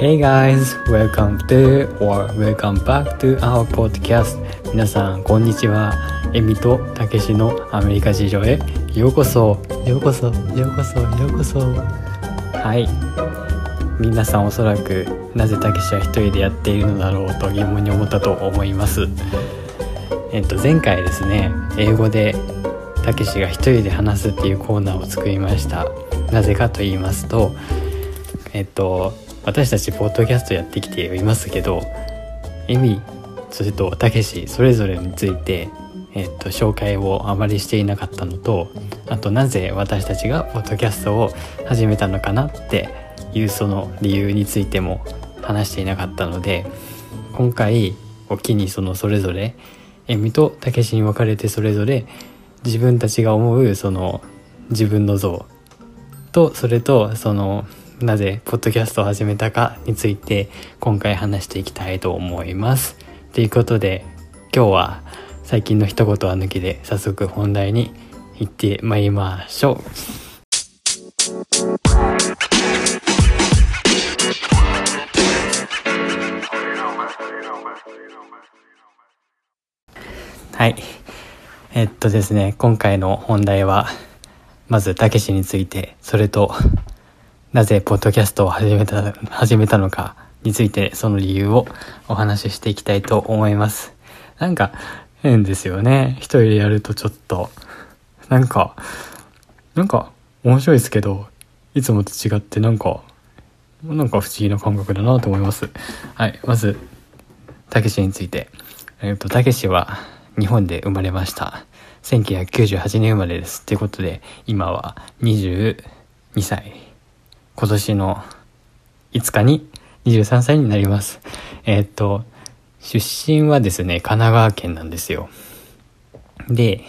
Hey guys, welcome to or welcome back to our podcast. 皆さんこんにちは。エミとたけしのアメリカ事情へ。ようこそ。ようこそ。ようこそ。ようこそ。はい。皆さんおそらくなぜたけしは一人でやっているのだろうと疑問に思ったと思います。えっと前回ですね英語でたけしが一人で話すっていうコーナーを作りました。なぜかと言いますとえっと私たちポッドキャストやってきていますけどエミそれとたけしそれぞれについて、えっと、紹介をあまりしていなかったのとあとなぜ私たちがポッドキャストを始めたのかなっていうその理由についても話していなかったので今回お機にそのそれぞれエミとたけしに分かれてそれぞれ自分たちが思うその自分の像とそれとそのなぜポッドキャストを始めたかについて今回話していきたいと思います。ということで今日は最近の一言は抜きで早速本題に行ってまいりましょう。はい。えっとですね、今回の本題は、まず、たけしについて、それと、なぜポッドキャストを始めた、始めたのかについて、その理由をお話ししていきたいと思います。なんか、変ですよね。一人でやるとちょっと、なんか、なんか、面白いですけど、いつもと違ってなんか、なんか不思議な感覚だなと思います。はい、まず、たけしについて。えっ、と、たけしは日本で生まれました。1998年生まれです。ということで、今は22歳。今年の5日に23歳になります。えっ、と、出身はですね、神奈川県なんですよ。で、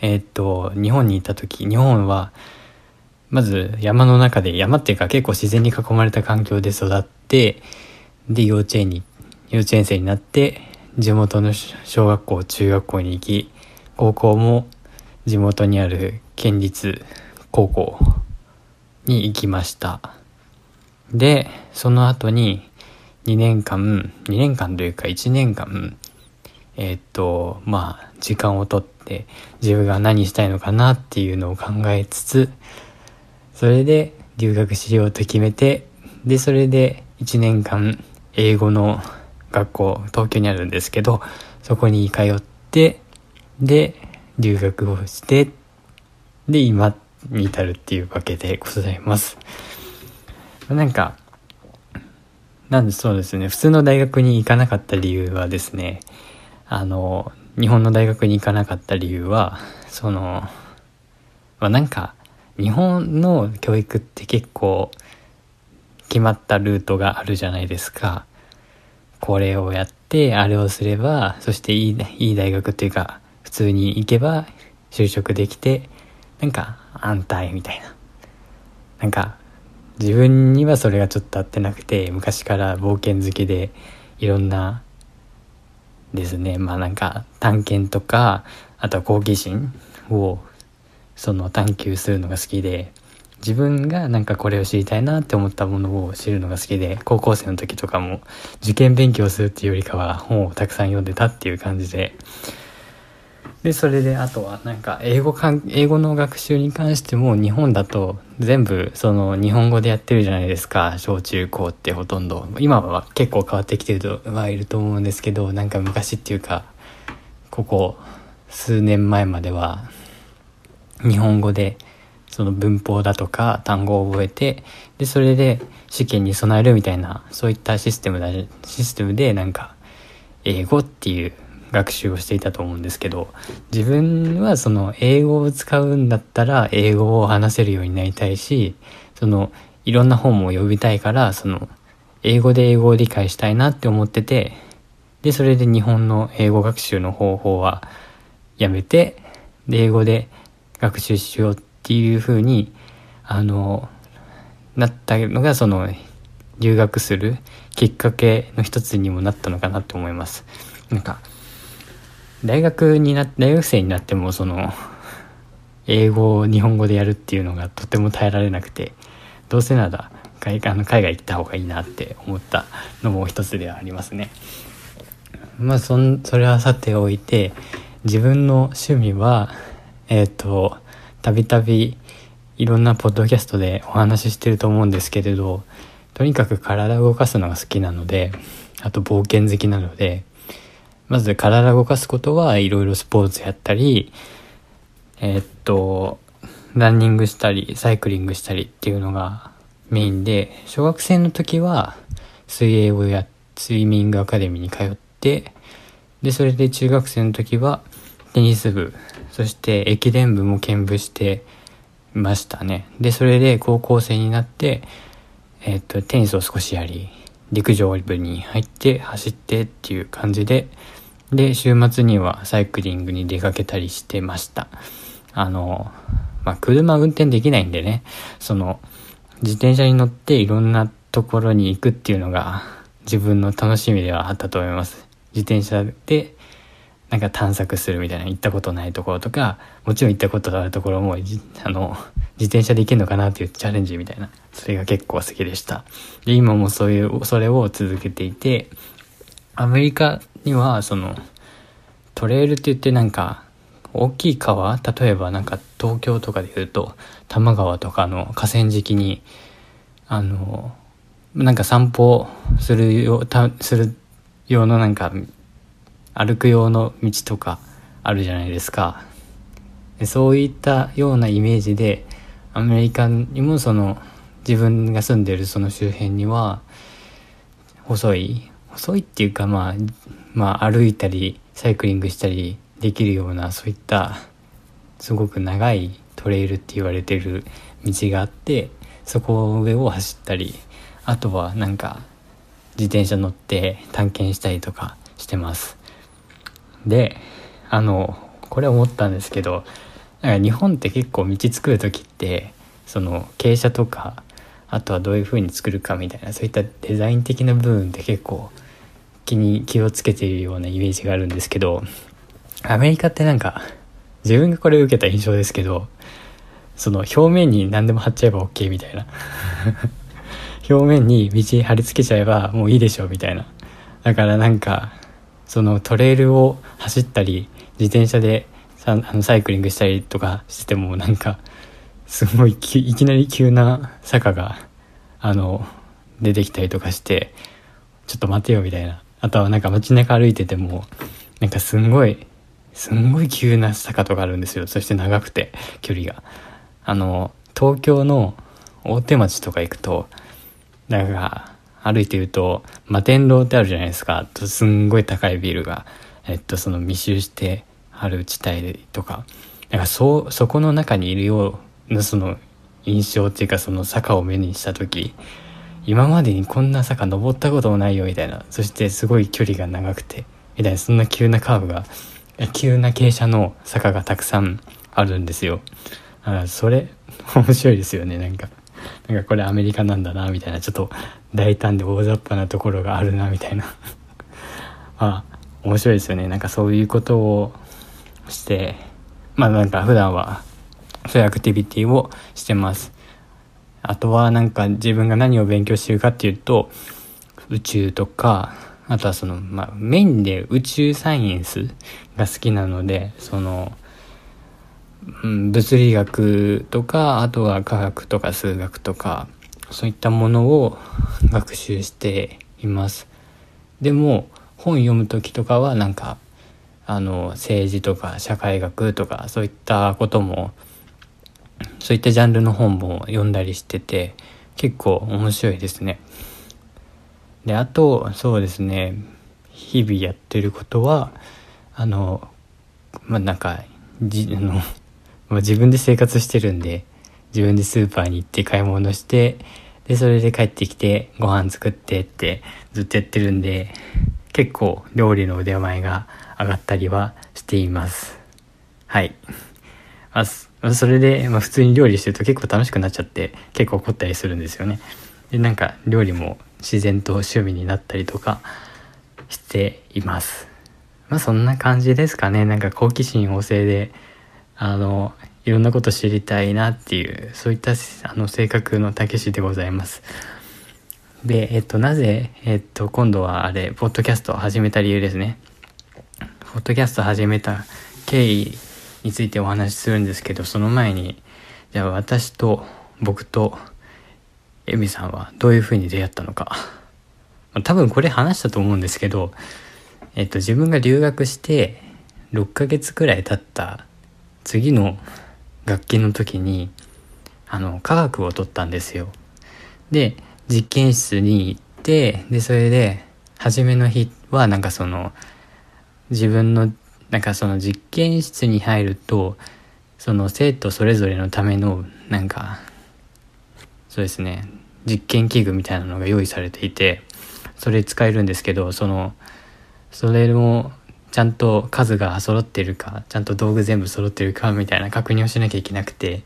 えっ、と、日本にいた時、日本は、まず山の中で、山っていうか結構自然に囲まれた環境で育って、で、幼稚園に、幼稚園生になって、地元の小学校、中学校に行き、高校も地元にある県立高校に行きました。で、その後に2年間、2年間というか1年間、えー、っと、まあ、時間をとって自分が何したいのかなっていうのを考えつつ、それで留学しようと決めて、で、それで1年間英語の学校、東京にあるんですけど、そこに通って、で、留学をして、で、今に至るっていうわけでございます。なんか、なんでそうですね、普通の大学に行かなかった理由はですね、あの、日本の大学に行かなかった理由は、その、まあ、なんか、日本の教育って結構決まったルートがあるじゃないですか。これをやって、あれをすれば、そしていい、いい大学っていうか、普通に行けば就職できて、なんか安泰みたいな。なんか、自分にはそれがちょっと合ってなくて、昔から冒険好きで、いろんな、ですね、まあなんか探検とか、あとは好奇心を、その探求するのが好きで、自分がなんかこれを知りたいなって思ったものを知るのが好きで、高校生の時とかも受験勉強するっていうよりかは本をたくさん読んでたっていう感じで、で、それであとはなんか英語かん、英語の学習に関しても日本だと全部その日本語でやってるじゃないですか、小中高ってほとんど。今は結構変わってきてるとはいると思うんですけど、なんか昔っていうか、ここ数年前までは日本語でその文法だとか単語を覚えてでそれで試験に備えるみたいなそういったシステムだシステムでなんか英語っていう学習をしていたと思うんですけど自分はその英語を使うんだったら英語を話せるようになりたいしそのいろんな本も読みたいからその英語で英語を理解したいなって思っててでそれで日本の英語学習の方法はやめてで英語で学習しようっていうふうにあのなったのがその留学するきっかけの一つにもなったのかなと思います。なんか大学にな大学生になってもその英語を日本語でやるっていうのがとても耐えられなくてどうせなら海あの海外行った方がいいなって思ったのも一つではありますね。まあそんそれはさておいて自分の趣味はえっ、ー、とたびたびいろんなポッドキャストでお話ししてると思うんですけれどとにかく体を動かすのが好きなのであと冒険好きなのでまず体動かすことはいろいろスポーツやったりえー、っとランニングしたりサイクリングしたりっていうのがメインで小学生の時は水泳をやスイミングアカデミーに通ってでそれで中学生の時はテニス部そして駅伝部も兼部してましたね。でそれで高校生になってえっとテニスを少しやり陸上部に入って走ってっていう感じでで週末にはサイクリングに出かけたりしてました。あのまあ、車運転できないんでね。その自転車に乗っていろんなところに行くっていうのが自分の楽しみではあったと思います。自転車でなんか探索するみたいな行ったことないところとかもちろん行ったことあるところもあの自転車で行けるのかなっていうチャレンジみたいなそれが結構好きでした。で今もそういうそれを続けていてアメリカにはそのトレイルって言ってなんか大きい川例えばなんか東京とかで言うと多摩川とかの河川敷にあのなんか散歩するよたする用のなんか歩く用の道とかあるじゃないですか。でそういったようなイメージでアメリカにもその自分が住んでるその周辺には細い細いっていうかまあまあ歩いたりサイクリングしたりできるようなそういったすごく長いトレイルって言われてる道があってそこ上を走ったりあとはなんか自転車乗って探検したりとかしてます。であのこれ思ったんですけどなんか日本って結構道作る時ってその傾斜とかあとはどういう風に作るかみたいなそういったデザイン的な部分って結構気に気をつけているようなイメージがあるんですけどアメリカってなんか自分がこれを受けた印象ですけどその表面に何でも貼っちゃえば OK みたいな。表面に道貼り付けちゃえばもういいでしょみたいな。だからなんかそのトレイルを走ったり自転車であのサイクリングしたりとかしてもなんかすごいいきなり急な坂があの出てきたりとかしてちょっと待てよみたいな。あとはなんか街中歩いててもなんかすんごいすんごい急な坂とかあるんですよ。そして長くて距離が。あの東京の大手町とか行くとなんか歩いてると摩天楼ってあるじゃないですか。すんごい高いビルがえっとその密集してある地帯とか。なんかそそこの中にいるようなその印象っていうかその坂を目にした時今までにこんな坂登ったこともないよみたいなそしてすごい距離が長くてみたいなそんな急なカーブが急な傾斜の坂がたくさんあるんですよ。あそれ面白いですよねなんか。なんかこれアメリカなんだなみたいなちょっと大胆で大雑把なところがあるなみたいな あ面白いですよねなんかそういうことをしてまあなんか普段はそういうアクティビティをしてますあとはなんか自分が何を勉強してるかっていうと宇宙とかあとはその、まあ、メインで宇宙サイエンスが好きなので、その、うん、物理学とか、あとは科学とか数学とか、そういったものを学習しています。でも、本読む時とかはなんか、あの、政治とか社会学とか、そういったことも、そういったジャンルの本も読んだりしてて、結構面白いですね。であとそうですね日々やってることはあのまあなんかじあの、まあ、自分で生活してるんで自分でスーパーに行って買い物してでそれで帰ってきてご飯作ってってずっとやってるんで結構料理の腕前が上がったりはしていますはいそれで、まあ、普通に料理してると結構楽しくなっちゃって結構怒ったりするんですよね。でなんか料理も自然と趣味になったりとかしています。まあそんな感じですかね。なんか好奇心旺盛であのいろんなこと知りたいなっていうそういったあの性格のたけしでございます。でえっとなぜえっと今度はあれポッドキャストを始めた理由ですね。ポッドキャスト始めた経緯についてお話しするんですけどその前にじゃあ私と僕とエミさんはどういうふうに出会ったのか。多分これ話したと思うんですけどえっと自分が留学して6ヶ月くらい経った次の楽器の時にあの科学を取ったんですよ。で実験室に行ってでそれで初めの日はなんかその自分のなんかその実験室に入るとその生徒それぞれのためのなんかそうですね実験器具みたいなのが用意されていてそれ使えるんですけどそのそれもちゃんと数が揃ってるかちゃんと道具全部揃ってるかみたいな確認をしなきゃいけなくて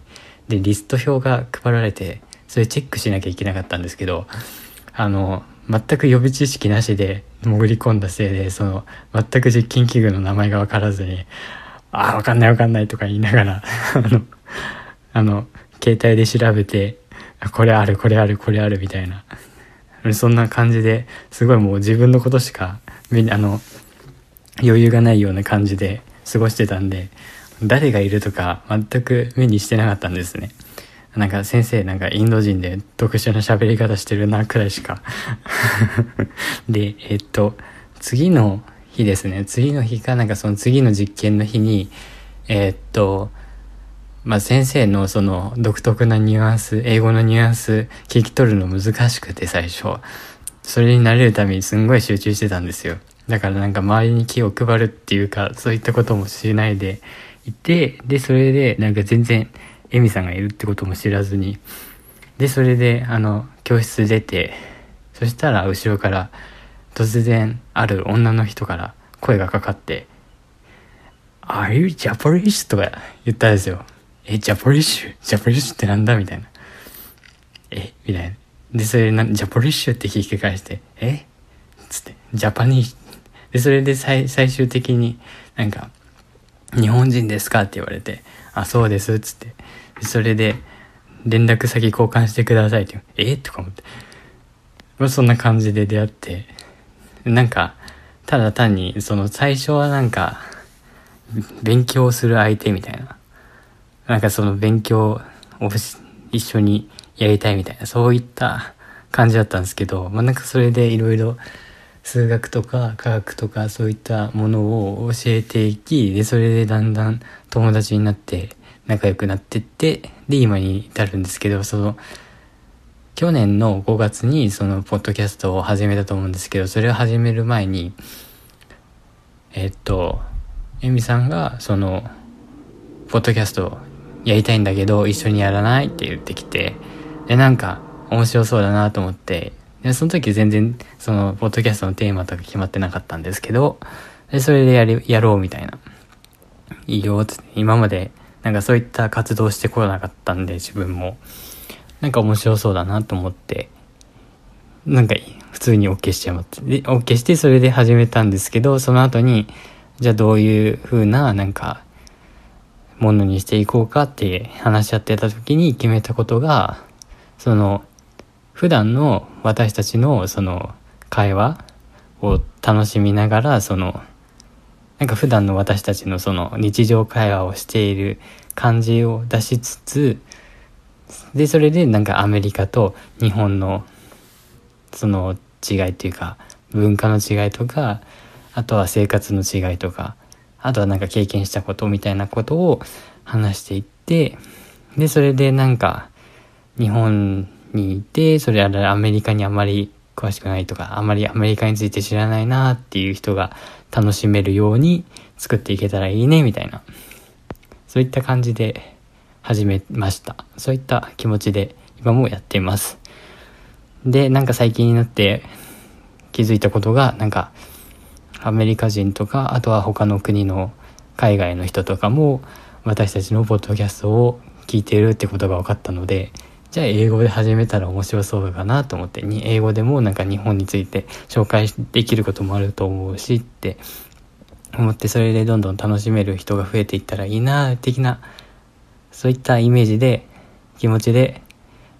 でリスト表が配られてそれチェックしなきゃいけなかったんですけどあの全く予備知識なしで潜り込んだせいでその全く実験器具の名前が分からずに「ああ分かんない分かんない」とか言いながら あのあの携帯で調べて「これあるこれあるこれある」みたいな。そんな感じですごいもう自分のことしかあの余裕がないような感じで過ごしてたんで誰がいるとか全く目にしてなかったんですね。なんか先生なんかインド人で特殊な喋り方してるなくらいしか。でえっと次の日ですね。次の日かなんかその次の実験の日にえっとまあ先生のその独特なニュアンス英語のニュアンス聞き取るの難しくて最初。それに慣れるためにすんごい集中してたんですよ。だからなんか周りに気を配るっていうかそういったこともしないでいてでそれでなんか全然エミさんがいるってことも知らずにでそれであの教室出てそしたら後ろから突然ある女の人から声がかかって「Are you Japanese?」とか言ったんですよ「えジャポリッシュジャポリッシュってなんだ?」みたいな「えみたいなでそれなジャポリッシュって聞き返して「え？っ?」つって「ジャパニーでそれで最最終的になんか「日本人ですか?」って言われて「あそうです」っつってそれで連絡先交換してくださいって「えとか思って、まあ、そんな感じで出会って。なんかただ単にその最初はなんか勉強する相手みたいな。なんかその勉強を一緒にやりたいみたいな。そういった感じだったんですけど。まあなんかそれでいろいろ数学とか科学とかそういったものを教えていきでそれでだんだん友達になって仲良くなってってで今に至るんですけどその去年の5月にそのポッドキャストを始めたと思うんですけどそれを始める前にえっとエミさんがそのポッドキャストやりたいんだけど一緒にやらないって言ってきてでなんか面白そうだなと思ってで、その時全然、その、ポッドキャストのテーマとか決まってなかったんですけど、で、それでやり、やろうみたいな。いいよ、今まで、なんかそういった活動してこなかったんで、自分も。なんか面白そうだなと思って、なんか、普通に OK しちゃいます。で、OK して、それで始めたんですけど、その後に、じゃあどういう風な、なんか、ものにしていこうかって話し合ってた時に決めたことが、その、普段の私たちのその会話を楽しみながらそのなんか普段の私たちのその日常会話をしている感じを出しつつでそれでなんかアメリカと日本のその違いっていうか文化の違いとかあとは生活の違いとかあとはなんか経験したことみたいなことを話していってでそれでなんか日本にいて、それはアメリカにあまり詳しくないとか、あまりアメリカについて知らないなっていう人が楽しめるように作っていけたらいいね、みたいな。そういった感じで始めました。そういった気持ちで今もやっています。で、なんか最近になって気づいたことが、なんかアメリカ人とか、あとは他の国の海外の人とかも私たちのポッドキャストを聞いてるってことが分かったので、じゃあ英語で始めたら面白そうかなと思ってに英語でもなんか日本について紹介できることもあると思うしって思ってそれでどんどん楽しめる人が増えていったらいいな的なそういったイメージで、気持ちで、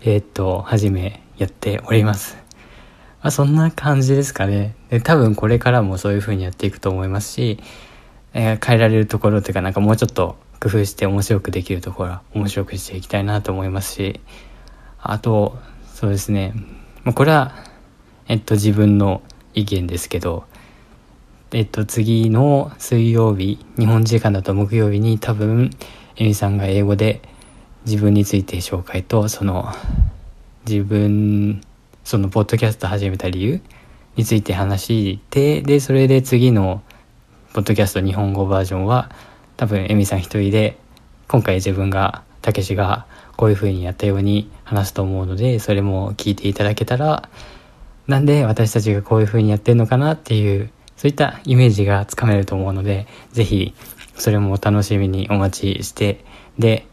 えー、っと、始めやっております。まあ、そんな感じですかね。で多分これからもそういう風にやっていくと思いますし、えー、変えられるところというかなんかもうちょっと工夫して面白くできるところは面白くしていきたいなと思いますし、あと、そうですね。ま、これは、えっと、自分の意見ですけど、えっと、次の水曜日、日本時間だと木曜日に多分、エミさんが英語で自分について紹介と、その、自分、その、ポッドキャスト始めた理由について話して、で、それで次の、ポッドキャスト日本語バージョンは、多分、エミさん一人で、今回自分が、たけしが、こういう風にやったように話すと思うので、それも聞いていただけたら、なんで私たちがこういう風にやってるのかなっていう、そういったイメージがつかめると思うので、ぜひ、それもお楽しみにお待ちして、で、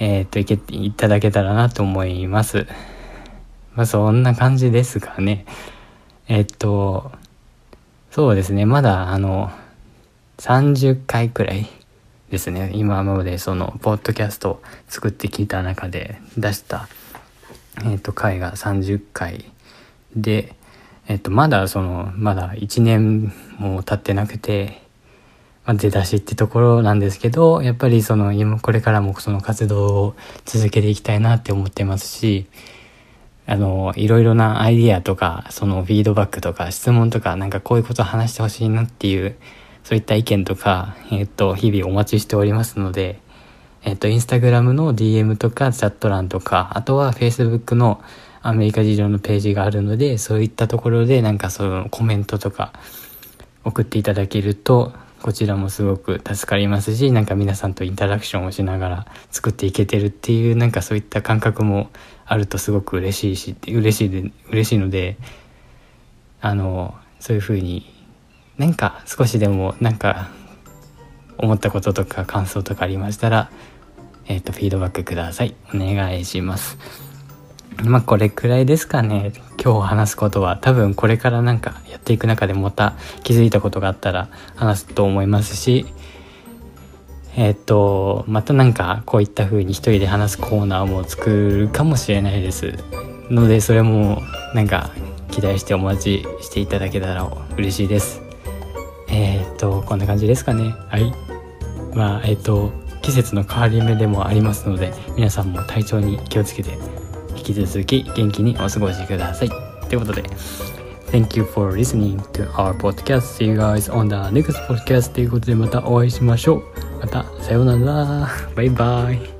えー、っと、いけて、いただけたらなと思います。まあ、そんな感じですかね。え、っと、そうですね、まだ、あの、30回くらいですね。今までその、ポッドキャストを作ってきた中で出した、えっと、回が30回で、えっと、まだその、まだ1年も経ってなくて、まあ、出だしってところなんですけど、やっぱりその、今、これからもその活動を続けていきたいなって思ってますし、あの、いろいろなアイディアとか、そのフィードバックとか質問とか、なんかこういうことを話してほしいなっていう、そういった意見とか、えっと、日々お待ちしておりますので、えっと、インスタグラムの DM とかチャット欄とか、あとは Facebook のアメリカ事情のページがあるので、そういったところでなんかそのコメントとか送っていただけると、こちらもすごく助かりますし、なんか皆さんとインタラクションをしながら作っていけてるっていう、なんかそういった感覚もあるとすごく嬉しいし、嬉しいで、嬉しいので、あの、そういうふうに、なんか少しでもなんか思ったこととか感想とかありましたら、えっ、ー、と、フィードバックください。お願いします。まあこれくらいですかね。今日話すことは多分これからなんかやっていく中でまた気づいたことがあったら話すと思いますし、えっ、ー、と、またなんかこういった風に一人で話すコーナーも作るかもしれないです。のでそれもなんか期待してお待ちしていただけたら嬉しいです。えっ、と、こんな感じですかね。はい。まあ、えっ、と、季節の変わり目でもありますので皆さんも体調に気をつけて引き続き元気にお過ごしください。ということで、Thank you for listening to our podcast. See you guys on the next podcast. ということでまたお会いしましょう。またさようなら。バイバイ。